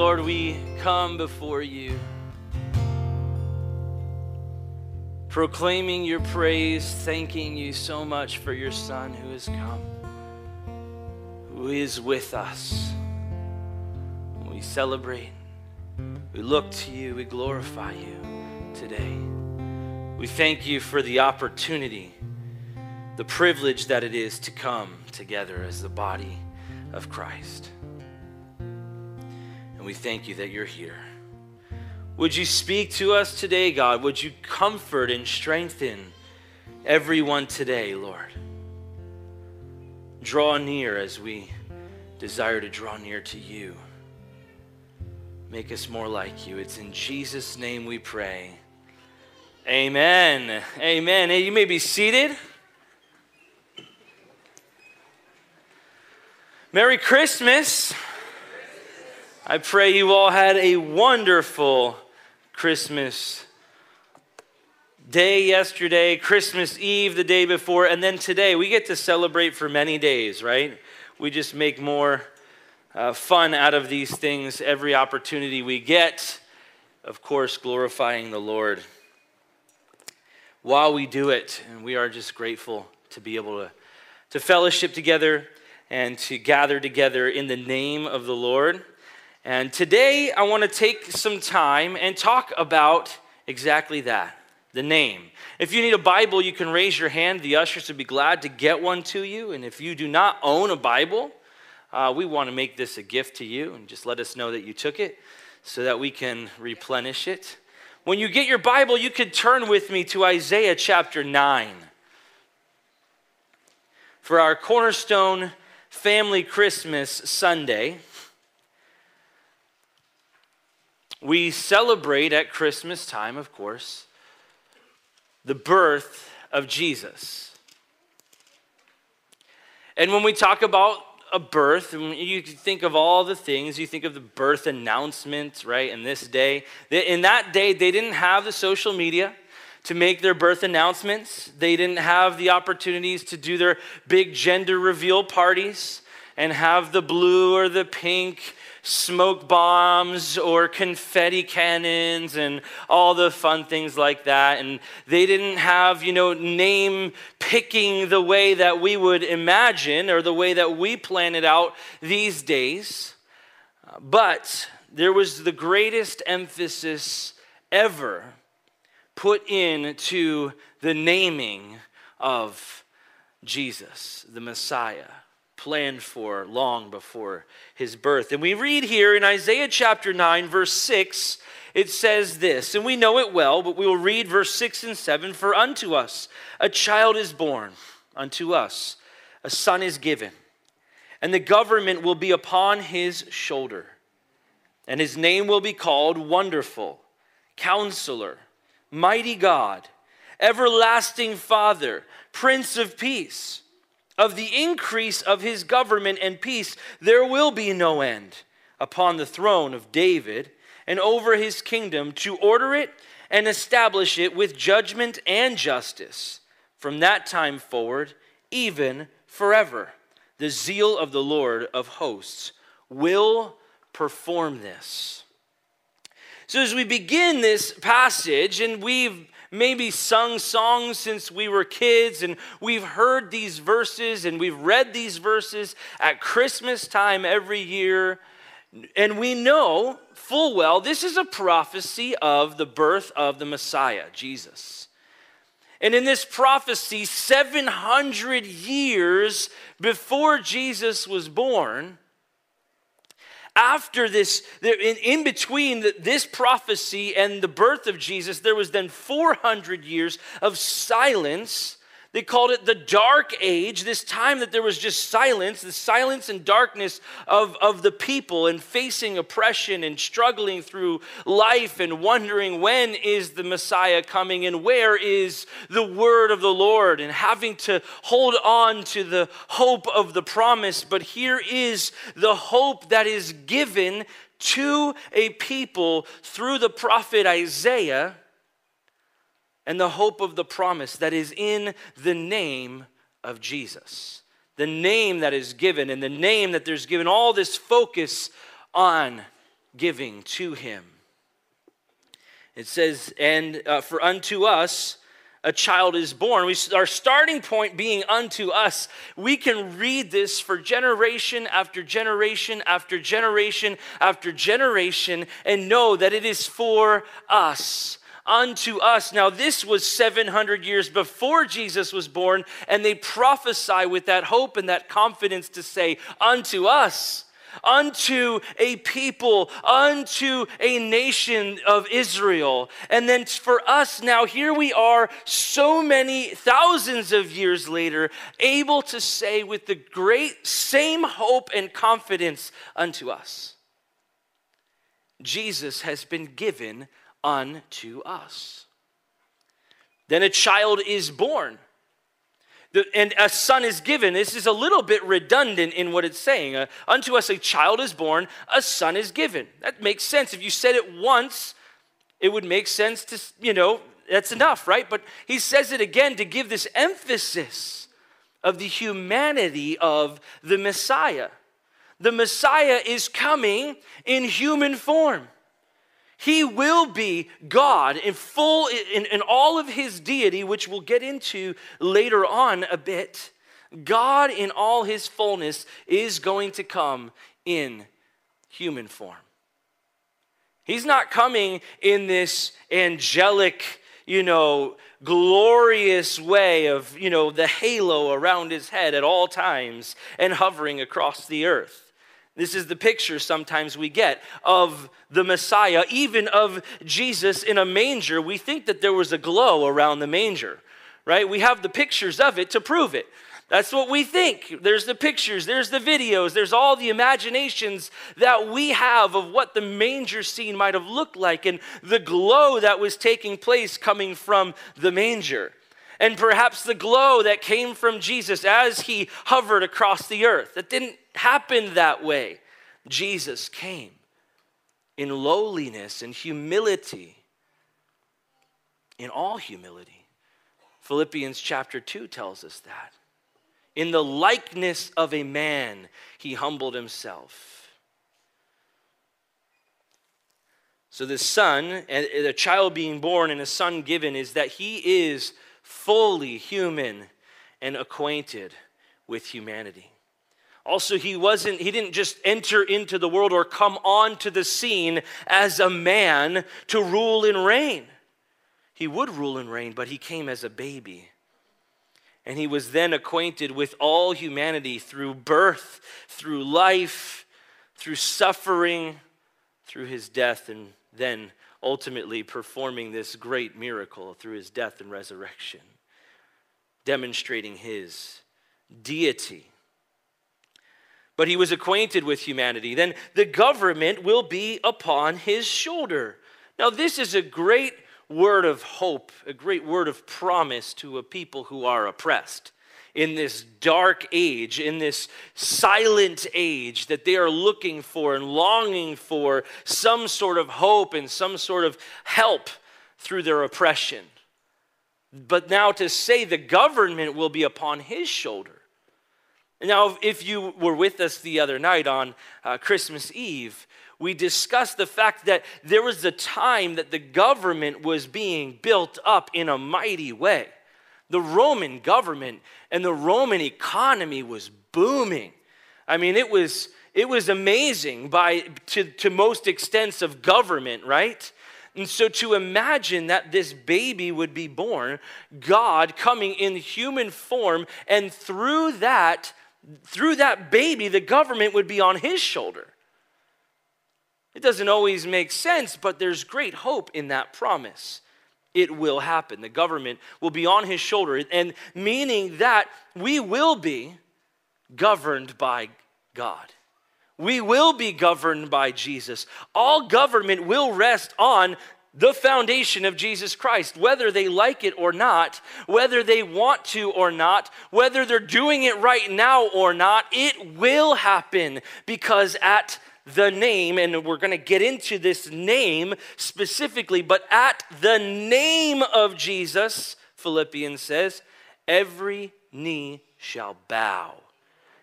Lord, we come before you, proclaiming your praise, thanking you so much for your Son who has come, who is with us. We celebrate, we look to you, we glorify you today. We thank you for the opportunity, the privilege that it is to come together as the body of Christ. And we thank you that you're here. Would you speak to us today, God? Would you comfort and strengthen everyone today, Lord? Draw near as we desire to draw near to you. Make us more like you. It's in Jesus' name we pray. Amen. Amen. Hey, you may be seated. Merry Christmas. I pray you all had a wonderful Christmas day yesterday, Christmas Eve the day before, and then today. We get to celebrate for many days, right? We just make more uh, fun out of these things every opportunity we get. Of course, glorifying the Lord while we do it. And we are just grateful to be able to, to fellowship together and to gather together in the name of the Lord. And today I want to take some time and talk about exactly that the name. If you need a Bible, you can raise your hand. The ushers would be glad to get one to you. And if you do not own a Bible, uh, we want to make this a gift to you and just let us know that you took it so that we can replenish it. When you get your Bible, you could turn with me to Isaiah chapter 9. For our Cornerstone Family Christmas Sunday, we celebrate at Christmas time, of course, the birth of Jesus. And when we talk about a birth, you think of all the things, you think of the birth announcement, right, in this day. In that day, they didn't have the social media to make their birth announcements, they didn't have the opportunities to do their big gender reveal parties and have the blue or the pink smoke bombs or confetti cannons and all the fun things like that. And they didn't have, you know, name picking the way that we would imagine or the way that we plan it out these days. But there was the greatest emphasis ever put into the naming of Jesus, the Messiah planned for long before his birth. And we read here in Isaiah chapter 9, verse 6, it says this, and we know it well, but we will read verse 6 and 7 For unto us a child is born, unto us a son is given, and the government will be upon his shoulder, and his name will be called Wonderful, Counselor, Mighty God, Everlasting Father, Prince of Peace of the increase of his government and peace, there will be no end upon the throne of David and over his kingdom to order it and establish it with judgment and justice from that time forward, even forever. The zeal of the Lord of hosts will perform this. So, as we begin this passage, and we've maybe sung songs since we were kids, and we've heard these verses and we've read these verses at Christmas time every year. And we know full well this is a prophecy of the birth of the Messiah, Jesus. And in this prophecy, 700 years before Jesus was born, after this, in, in between this prophecy and the birth of Jesus, there was then 400 years of silence they called it the dark age, this time that there was just silence, the silence and darkness of, of the people and facing oppression and struggling through life and wondering when is the Messiah coming and where is the word of the Lord and having to hold on to the hope of the promise. But here is the hope that is given to a people through the prophet Isaiah and the hope of the promise that is in the name of Jesus. The name that is given, and the name that there's given all this focus on giving to him. It says, And uh, for unto us a child is born. We, our starting point being unto us. We can read this for generation after generation after generation after generation and know that it is for us. Unto us. Now, this was 700 years before Jesus was born, and they prophesy with that hope and that confidence to say, Unto us unto a people, unto a nation of Israel. And then for us now, here we are, so many thousands of years later, able to say with the great same hope and confidence unto us Jesus has been given unto us. Then a child is born the, and a son is given. This is a little bit redundant in what it's saying. Uh, Unto us a child is born, a son is given. That makes sense. If you said it once, it would make sense to, you know, that's enough, right? But he says it again to give this emphasis of the humanity of the Messiah. The Messiah is coming in human form. He will be God in full, in, in all of his deity, which we'll get into later on a bit. God in all his fullness is going to come in human form. He's not coming in this angelic, you know, glorious way of, you know, the halo around his head at all times and hovering across the earth. This is the picture sometimes we get of the Messiah, even of Jesus in a manger. We think that there was a glow around the manger, right? We have the pictures of it to prove it. That's what we think. There's the pictures, there's the videos, there's all the imaginations that we have of what the manger scene might have looked like and the glow that was taking place coming from the manger. And perhaps the glow that came from Jesus as he hovered across the earth. That didn't happen that way. Jesus came in lowliness and humility, in all humility. Philippians chapter 2 tells us that. In the likeness of a man, he humbled himself. So, the son, and the child being born and a son given, is that he is fully human and acquainted with humanity. Also, he wasn't, he didn't just enter into the world or come onto the scene as a man to rule and reign. He would rule and reign, but he came as a baby. And he was then acquainted with all humanity through birth, through life, through suffering, through his death, and then ultimately performing this great miracle through his death and resurrection, demonstrating his deity but he was acquainted with humanity. Then the government will be upon his shoulder. Now, this is a great word of hope, a great word of promise to a people who are oppressed in this dark age, in this silent age, that they are looking for and longing for some sort of hope and some sort of help through their oppression. But now to say the government will be upon his shoulder now, if you were with us the other night on uh, Christmas Eve, we discussed the fact that there was a time that the government was being built up in a mighty way. The Roman government and the Roman economy was booming. I mean, it was, it was amazing by, to, to most extents of government, right? And so to imagine that this baby would be born, God coming in human form, and through that, through that baby, the government would be on his shoulder. It doesn't always make sense, but there's great hope in that promise. It will happen. The government will be on his shoulder, and meaning that we will be governed by God. We will be governed by Jesus. All government will rest on the foundation of Jesus Christ, whether they like it or not, whether they want to or not, whether they're doing it right now or not, it will happen because at the name, and we're going to get into this name specifically, but at the name of Jesus, Philippians says, every knee shall bow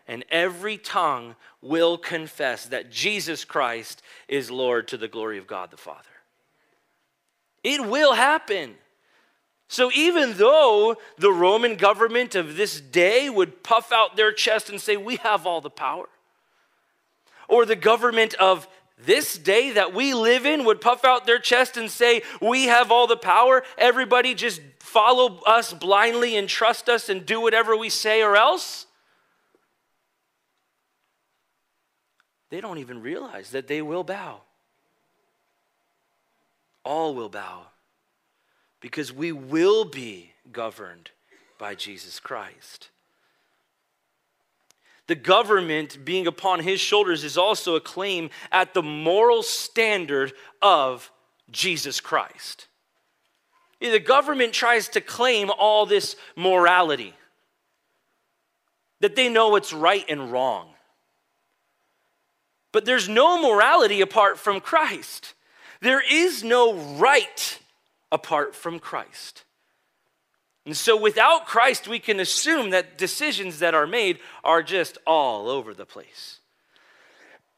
and every tongue will confess that Jesus Christ is Lord to the glory of God the Father. It will happen. So, even though the Roman government of this day would puff out their chest and say, We have all the power, or the government of this day that we live in would puff out their chest and say, We have all the power, everybody just follow us blindly and trust us and do whatever we say, or else. They don't even realize that they will bow. All will bow because we will be governed by Jesus Christ. The government being upon his shoulders is also a claim at the moral standard of Jesus Christ. The government tries to claim all this morality, that they know what's right and wrong. But there's no morality apart from Christ. There is no right apart from Christ. And so, without Christ, we can assume that decisions that are made are just all over the place.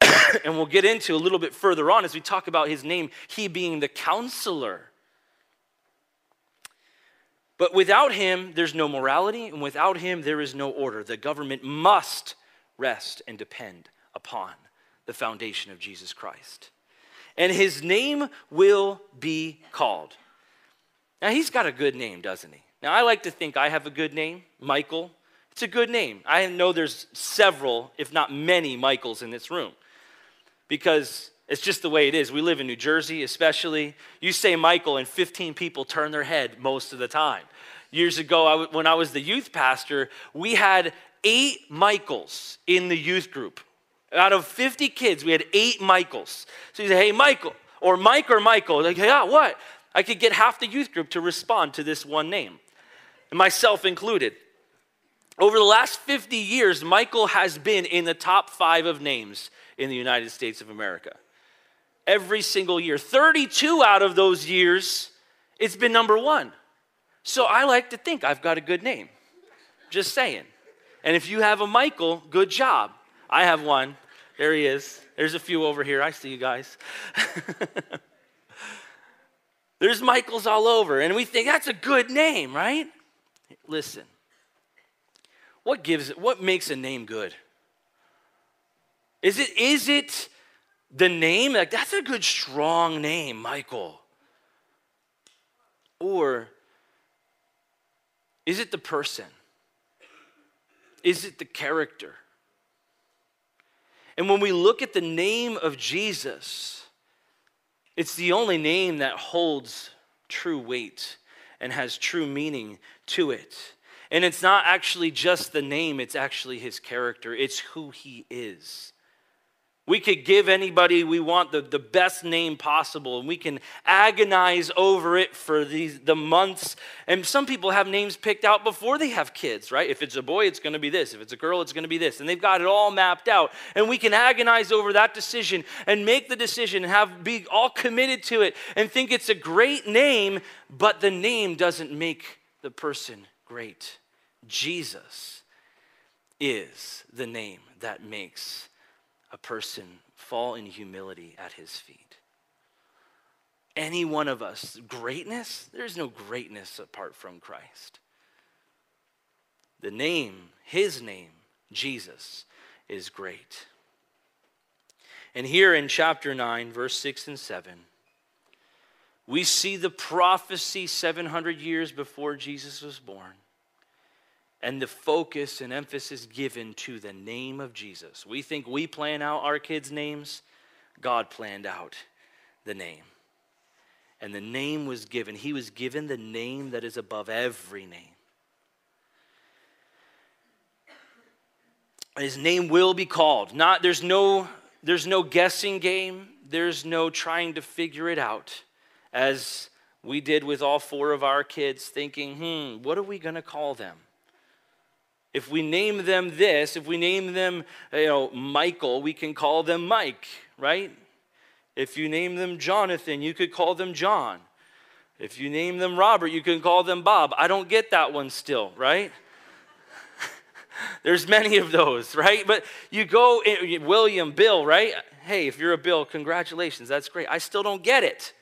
and we'll get into a little bit further on as we talk about his name, he being the counselor. But without him, there's no morality, and without him, there is no order. The government must rest and depend upon the foundation of Jesus Christ. And his name will be called. Now, he's got a good name, doesn't he? Now, I like to think I have a good name, Michael. It's a good name. I know there's several, if not many, Michaels in this room because it's just the way it is. We live in New Jersey, especially. You say Michael, and 15 people turn their head most of the time. Years ago, when I was the youth pastor, we had eight Michaels in the youth group. Out of 50 kids, we had eight Michaels. So you say, hey, Michael, or Mike or Michael. Like, yeah, what? I could get half the youth group to respond to this one name, myself included. Over the last 50 years, Michael has been in the top five of names in the United States of America. Every single year. 32 out of those years, it's been number one. So I like to think I've got a good name. Just saying. And if you have a Michael, good job. I have one. There he is. There's a few over here. I see you guys. There's Michaels all over, and we think that's a good name, right? Listen, what gives what makes a name good? Is it, is it the name? Like, that's a good, strong name, Michael. Or is it the person? Is it the character? And when we look at the name of Jesus, it's the only name that holds true weight and has true meaning to it. And it's not actually just the name, it's actually his character, it's who he is. We could give anybody we want the, the best name possible, and we can agonize over it for these, the months. And some people have names picked out before they have kids, right? If it's a boy, it's going to be this. If it's a girl, it's going to be this. And they've got it all mapped out. And we can agonize over that decision and make the decision and have be all committed to it and think it's a great name, but the name doesn't make the person great. Jesus is the name that makes a person fall in humility at his feet. Any one of us, greatness, there's no greatness apart from Christ. The name, his name, Jesus, is great. And here in chapter 9, verse 6 and 7, we see the prophecy 700 years before Jesus was born and the focus and emphasis given to the name of Jesus. We think we plan out our kids' names, God planned out the name. And the name was given. He was given the name that is above every name. His name will be called. Not there's no there's no guessing game. There's no trying to figure it out. As we did with all four of our kids, thinking, hmm, what are we going to call them? If we name them this, if we name them, uh, you know, Michael, we can call them Mike, right? If you name them Jonathan, you could call them John. If you name them Robert, you can call them Bob. I don't get that one still, right? There's many of those, right? But you go, eh, eh, William, Bill, right? Hey, if you're a Bill, congratulations. That's great. I still don't get it.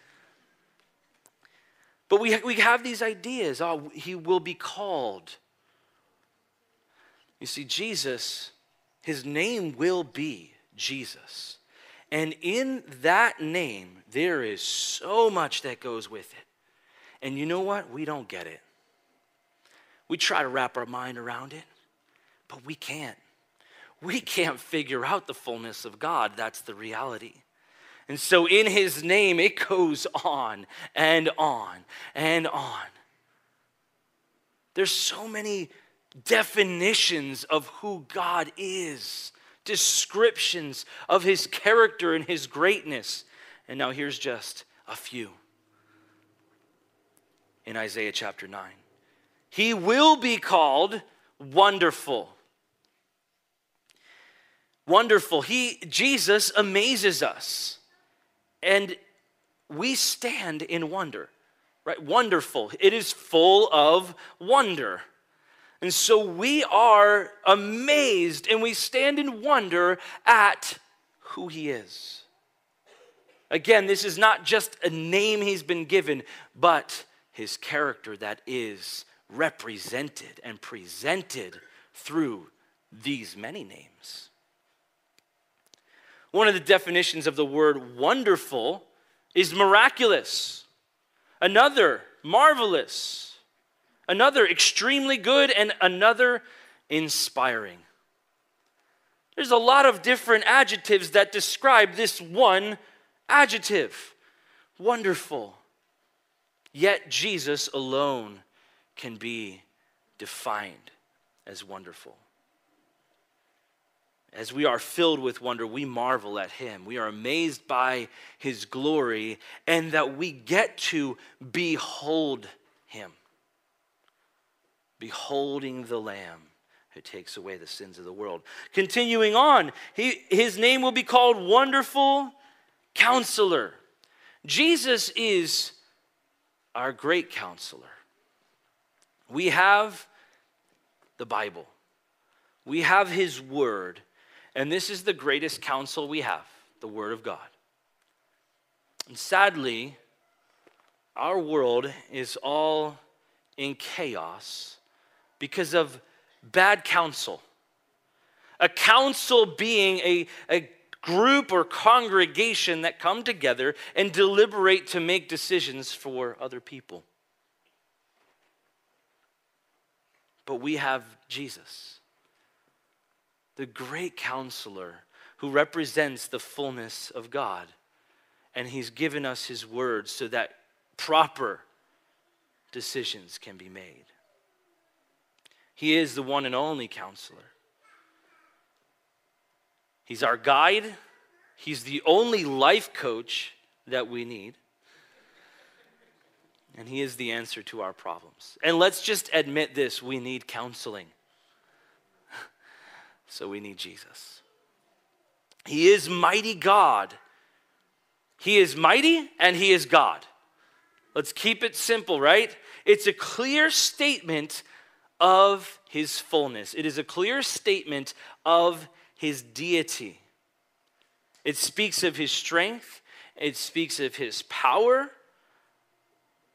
But we, we have these ideas. Oh, he will be called. You see, Jesus, his name will be Jesus. And in that name, there is so much that goes with it. And you know what? We don't get it. We try to wrap our mind around it, but we can't. We can't figure out the fullness of God. That's the reality. And so in his name, it goes on and on and on. There's so many definitions of who God is, descriptions of his character and his greatness. And now here's just a few in Isaiah chapter 9. He will be called wonderful. Wonderful. He Jesus amazes us. And we stand in wonder, right? Wonderful. It is full of wonder. And so we are amazed and we stand in wonder at who he is. Again, this is not just a name he's been given, but his character that is represented and presented through these many names. One of the definitions of the word wonderful is miraculous. Another, marvelous. Another, extremely good. And another, inspiring. There's a lot of different adjectives that describe this one adjective wonderful. Yet Jesus alone can be defined as wonderful. As we are filled with wonder, we marvel at him. We are amazed by his glory, and that we get to behold him. Beholding the Lamb who takes away the sins of the world. Continuing on, he, his name will be called Wonderful Counselor. Jesus is our great counselor. We have the Bible, we have his word and this is the greatest counsel we have the Word of God. And sadly, our world is all in chaos because of bad counsel. A council being a, a group or congregation that come together and deliberate to make decisions for other people. But we have Jesus the great counselor who represents the fullness of God. And he's given us his word so that proper decisions can be made. He is the one and only counselor. He's our guide. He's the only life coach that we need. And He is the answer to our problems. And let's just admit this we need counseling. So we need Jesus. He is mighty God. He is mighty and He is God. Let's keep it simple, right? It's a clear statement of His fullness, it is a clear statement of His deity. It speaks of His strength, it speaks of His power,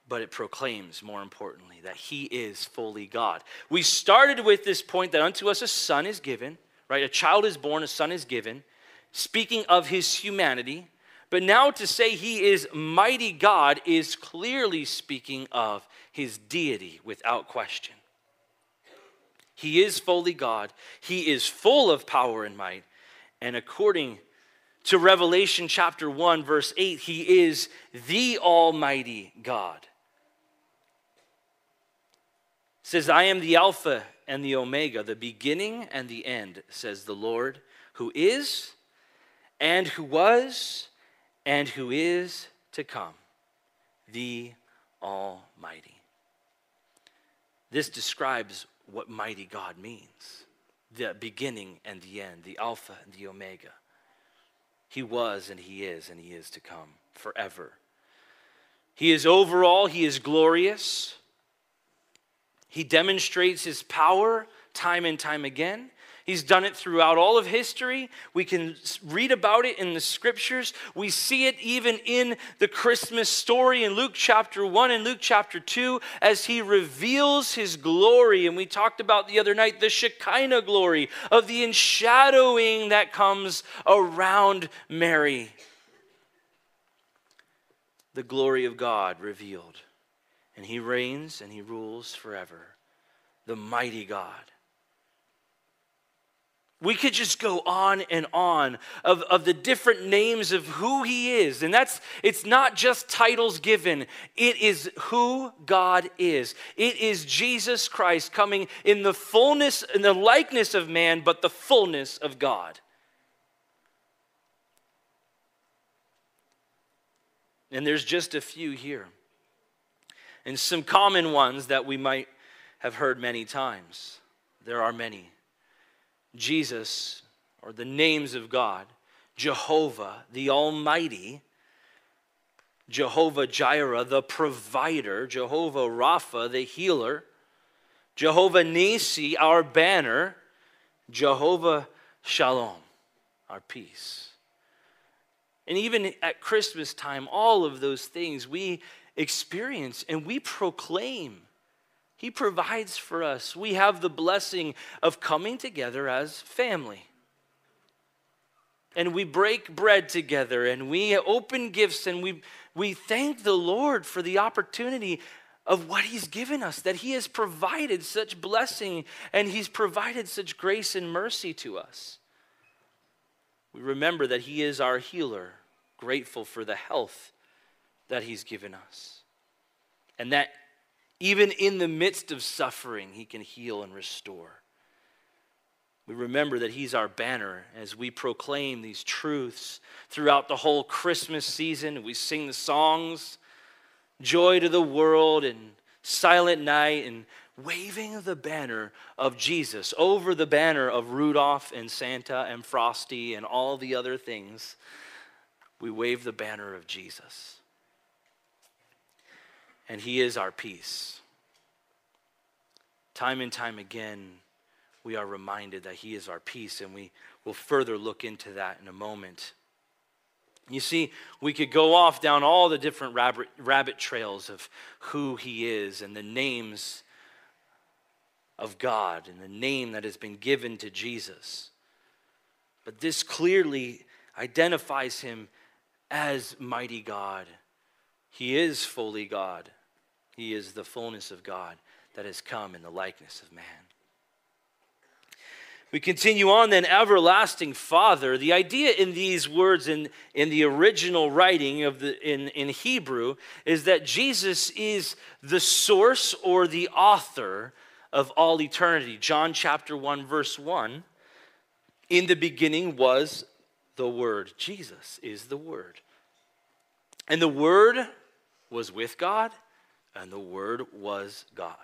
but it proclaims, more importantly, that he is fully God. We started with this point that unto us a son is given, right? A child is born, a son is given, speaking of his humanity. But now to say he is mighty God is clearly speaking of his deity without question. He is fully God, he is full of power and might, and according to Revelation chapter 1, verse 8, he is the Almighty God. It says, I am the Alpha and the Omega, the beginning and the end, says the Lord, who is, and who was, and who is to come, the Almighty. This describes what mighty God means the beginning and the end, the Alpha and the Omega. He was, and He is, and He is to come forever. He is over all, He is glorious. He demonstrates his power time and time again. He's done it throughout all of history. We can read about it in the scriptures. We see it even in the Christmas story in Luke chapter 1 and Luke chapter 2 as he reveals his glory. And we talked about the other night the Shekinah glory of the enshadowing that comes around Mary. The glory of God revealed. And he reigns and he rules forever. The mighty God we could just go on and on of, of the different names of who he is. And that's, it's not just titles given, it is who God is. It is Jesus Christ coming in the fullness, in the likeness of man, but the fullness of God. And there's just a few here. And some common ones that we might have heard many times. There are many. Jesus, or the names of God, Jehovah, the Almighty, Jehovah Jireh, the provider, Jehovah Rapha, the healer, Jehovah Nisi, our banner, Jehovah Shalom, our peace. And even at Christmas time, all of those things we experience and we proclaim he provides for us. We have the blessing of coming together as family. And we break bread together and we open gifts and we, we thank the Lord for the opportunity of what He's given us, that He has provided such blessing and He's provided such grace and mercy to us. We remember that He is our healer, grateful for the health that He's given us. And that even in the midst of suffering, He can heal and restore. We remember that He's our banner as we proclaim these truths throughout the whole Christmas season. We sing the songs, Joy to the World, and Silent Night, and waving the banner of Jesus over the banner of Rudolph and Santa and Frosty and all the other things. We wave the banner of Jesus and He is our peace. Time and time again, we are reminded that He is our peace, and we will further look into that in a moment. You see, we could go off down all the different rabbit, rabbit trails of who He is and the names of God and the name that has been given to Jesus. But this clearly identifies Him as mighty God he is fully God. He is the fullness of God that has come in the likeness of man. We continue on then, everlasting Father. The idea in these words in, in the original writing of the in, in Hebrew is that Jesus is the source or the author of all eternity. John chapter 1, verse 1. In the beginning was the Word. Jesus is the Word. And the Word was with God, and the Word was God.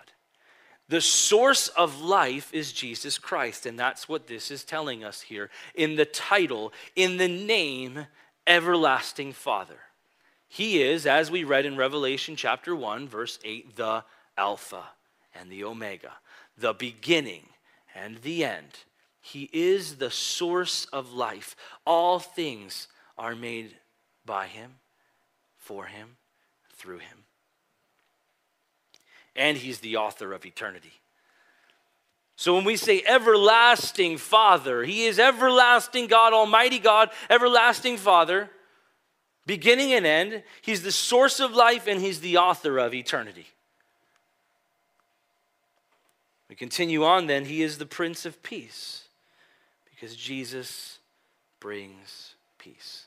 The source of life is Jesus Christ, and that's what this is telling us here in the title, in the name, Everlasting Father. He is, as we read in Revelation chapter 1, verse 8, the Alpha and the Omega, the beginning and the end. He is the source of life. All things are made by him, for him, through him. And he's the author of eternity. So when we say everlasting Father, he is everlasting God, Almighty God, everlasting Father, beginning and end. He's the source of life and he's the author of eternity. We continue on then, he is the Prince of Peace because Jesus brings peace.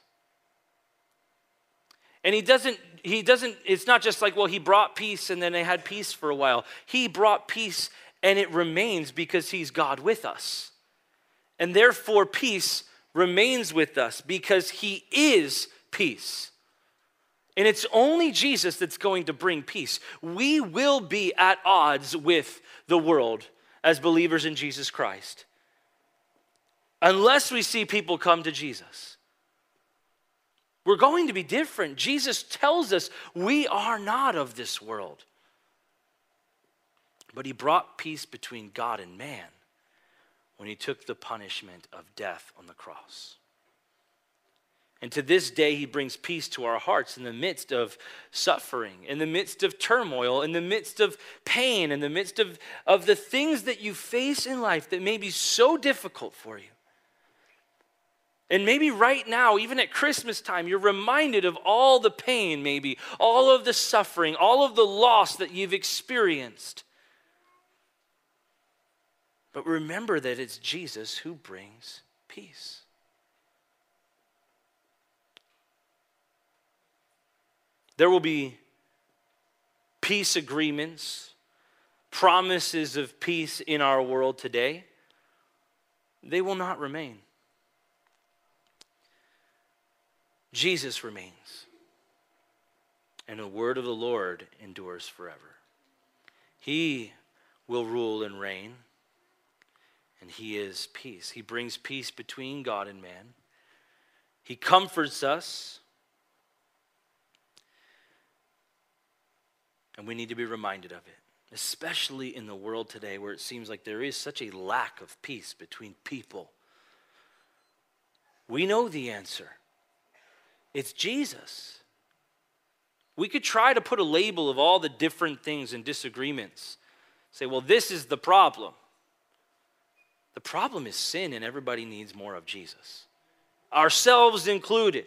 And he doesn't, he doesn't, it's not just like, well, he brought peace and then they had peace for a while. He brought peace and it remains because he's God with us. And therefore, peace remains with us because he is peace. And it's only Jesus that's going to bring peace. We will be at odds with the world as believers in Jesus Christ unless we see people come to Jesus. We're going to be different. Jesus tells us we are not of this world. But he brought peace between God and man when he took the punishment of death on the cross. And to this day, he brings peace to our hearts in the midst of suffering, in the midst of turmoil, in the midst of pain, in the midst of, of the things that you face in life that may be so difficult for you. And maybe right now, even at Christmas time, you're reminded of all the pain, maybe, all of the suffering, all of the loss that you've experienced. But remember that it's Jesus who brings peace. There will be peace agreements, promises of peace in our world today. They will not remain. Jesus remains, and the word of the Lord endures forever. He will rule and reign, and He is peace. He brings peace between God and man. He comforts us And we need to be reminded of it, especially in the world today where it seems like there is such a lack of peace between people. We know the answer it's Jesus. We could try to put a label of all the different things and disagreements. Say, well, this is the problem. The problem is sin, and everybody needs more of Jesus, ourselves included.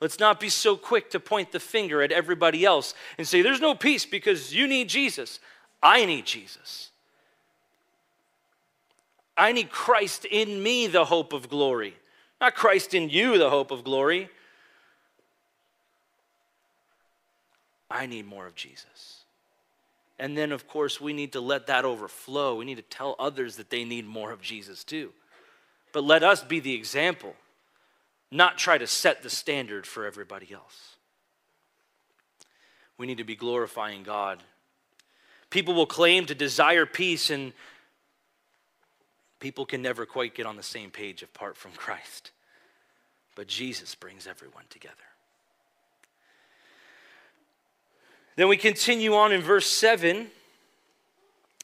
Let's not be so quick to point the finger at everybody else and say, There's no peace because you need Jesus. I need Jesus. I need Christ in me, the hope of glory, not Christ in you, the hope of glory. I need more of Jesus. And then, of course, we need to let that overflow. We need to tell others that they need more of Jesus too. But let us be the example not try to set the standard for everybody else. We need to be glorifying God. People will claim to desire peace, and people can never quite get on the same page apart from Christ. But Jesus brings everyone together. Then we continue on in verse 7.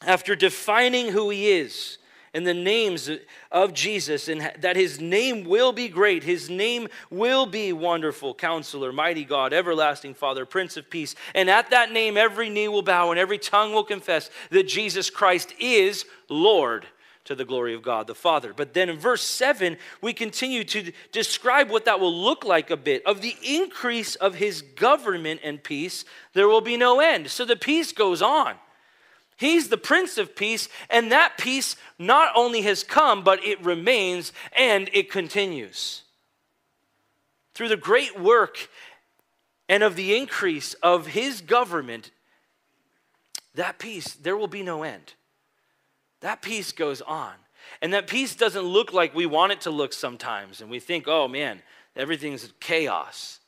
After defining who he is, and the names of Jesus, and that his name will be great. His name will be wonderful, counselor, mighty God, everlasting Father, Prince of Peace. And at that name, every knee will bow and every tongue will confess that Jesus Christ is Lord to the glory of God the Father. But then in verse 7, we continue to describe what that will look like a bit. Of the increase of his government and peace, there will be no end. So the peace goes on. He's the Prince of Peace, and that peace not only has come, but it remains and it continues. Through the great work and of the increase of His government, that peace, there will be no end. That peace goes on. And that peace doesn't look like we want it to look sometimes, and we think, oh man, everything's chaos.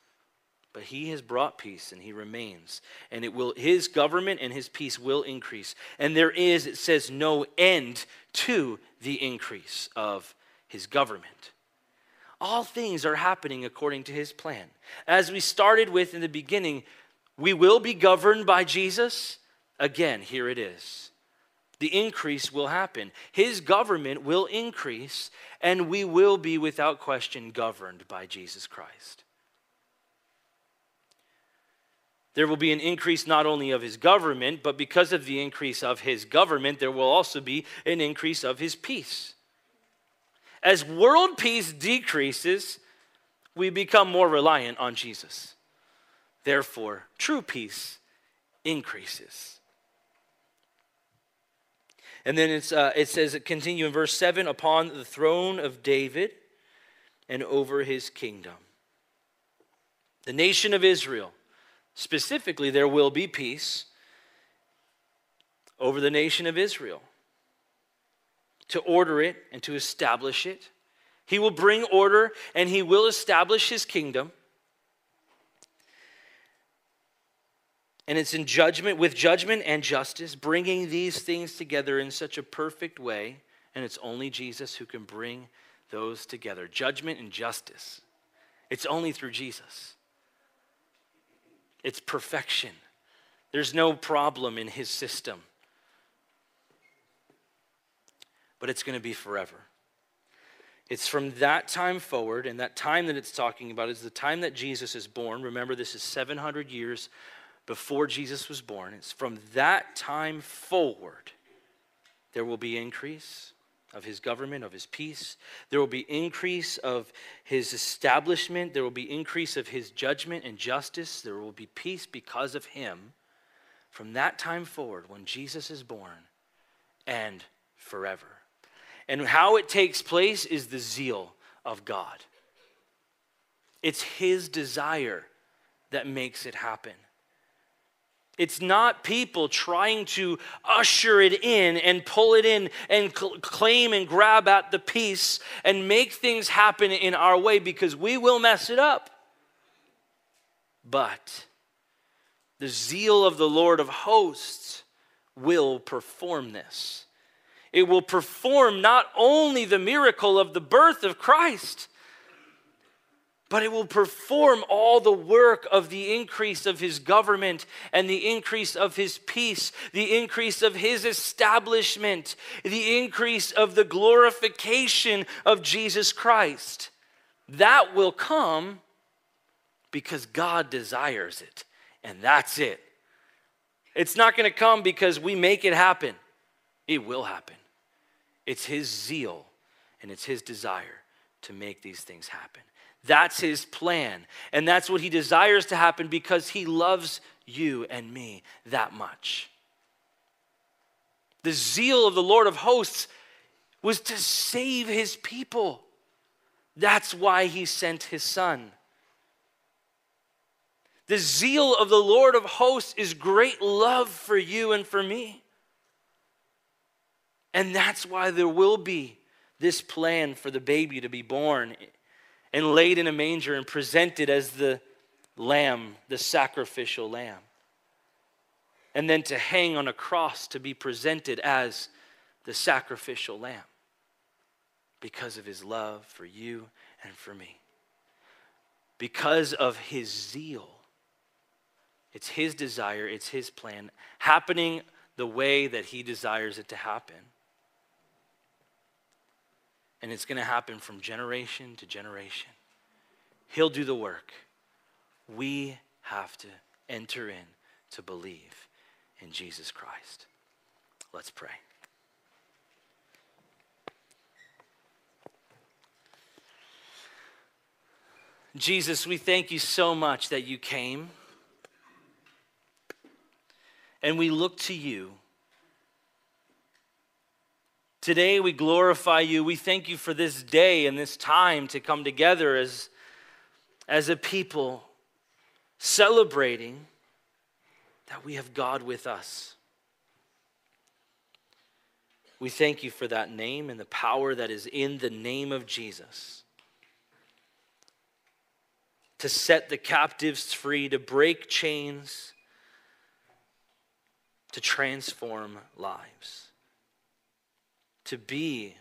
But he has brought peace and he remains. And it will his government and his peace will increase. And there is, it says, no end to the increase of his government. All things are happening according to his plan. As we started with in the beginning, we will be governed by Jesus. Again, here it is. The increase will happen. His government will increase, and we will be without question governed by Jesus Christ. There will be an increase not only of his government, but because of the increase of his government, there will also be an increase of his peace. As world peace decreases, we become more reliant on Jesus. Therefore, true peace increases. And then uh, it says, continue in verse 7 upon the throne of David and over his kingdom. The nation of Israel Specifically, there will be peace over the nation of Israel to order it and to establish it. He will bring order and he will establish his kingdom. And it's in judgment, with judgment and justice, bringing these things together in such a perfect way. And it's only Jesus who can bring those together judgment and justice. It's only through Jesus. It's perfection. There's no problem in his system. But it's going to be forever. It's from that time forward, and that time that it's talking about is the time that Jesus is born. Remember, this is 700 years before Jesus was born. It's from that time forward, there will be increase of his government, of his peace. There will be increase of his establishment. There will be increase of his judgment and justice. There will be peace because of him from that time forward when Jesus is born and forever. And how it takes place is the zeal of God. It's His desire that makes it happen. It's not people trying to usher it in and pull it in and cl- claim and grab at the peace and make things happen in our way because we will mess it up. But the zeal of the Lord of hosts will perform this. It will perform not only the miracle of the birth of Christ, but it will perform all the work of the increase of his government and the increase of his peace, the increase of his establishment, the increase of the glorification of Jesus Christ. That will come because God desires it, and that's it. It's not going to come because we make it happen, it will happen. It's His zeal and it's His desire to make these things happen. That's His plan. And that's what He desires to happen because He loves you and me that much. The zeal of the Lord of hosts was to save His people. That's why He sent His Son. The zeal of the Lord of hosts is great love for you and for me. And that's why there will be this plan for the baby to be born and laid in a manger and presented as the lamb, the sacrificial lamb. And then to hang on a cross to be presented as the sacrificial lamb because of his love for you and for me. Because of his zeal. It's his desire, it's his plan, happening the way that he desires it to happen. And it's going to happen from generation to generation. He'll do the work. We have to enter in to believe in Jesus Christ. Let's pray. Jesus, we thank you so much that you came. And we look to you Today we glorify you. We thank you for this day and this time to come together as, as a people celebrating that we have God with us. We thank you for that name and the power that is in the name of Jesus. To set the captives free, to break chains, to transform lives to be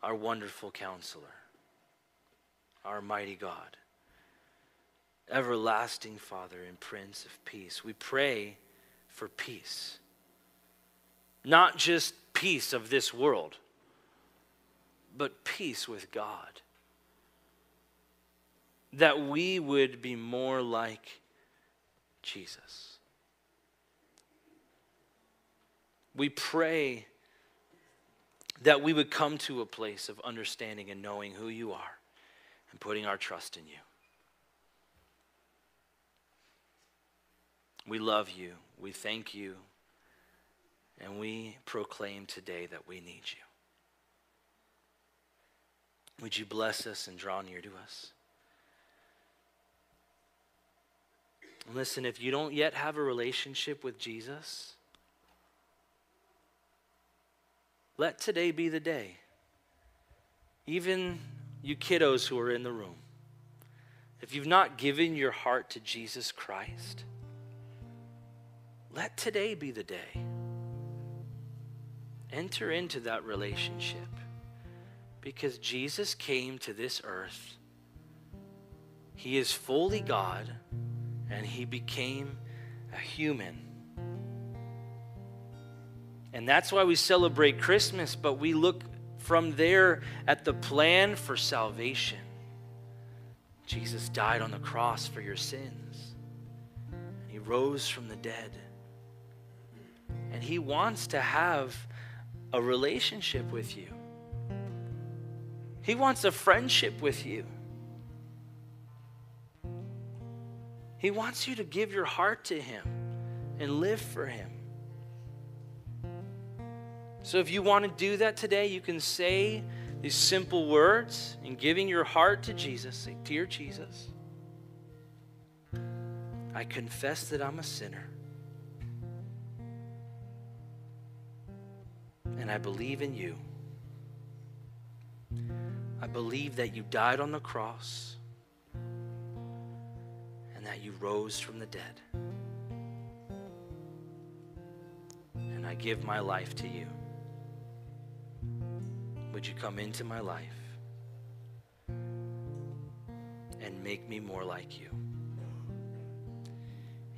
our wonderful counselor, our mighty God, everlasting Father and Prince of Peace. We pray for peace, not just peace of this world, but peace with God. That we would be more like Jesus. We pray that we would come to a place of understanding and knowing who you are and putting our trust in you. We love you. We thank you. And we proclaim today that we need you. Would you bless us and draw near to us? listen, if you don't yet have a relationship with Jesus, Let today be the day. Even you kiddos who are in the room, if you've not given your heart to Jesus Christ, let today be the day. Enter into that relationship because Jesus came to this earth. He is fully God and he became a human and that's why we celebrate Christmas, but we look from there at the plan for salvation. Jesus died on the cross for your sins. And he rose from the dead. And he wants to have a relationship with you. He wants a friendship with you. He wants you to give your heart to him and live for him. So if you want to do that today, you can say these simple words in giving your heart to Jesus. Say, Dear Jesus, I confess that I'm a sinner. And I believe in you. I believe that you died on the cross and that you rose from the dead. And I give my life to you. Would you come into my life and make me more like you?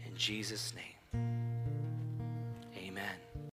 In Jesus' name, amen.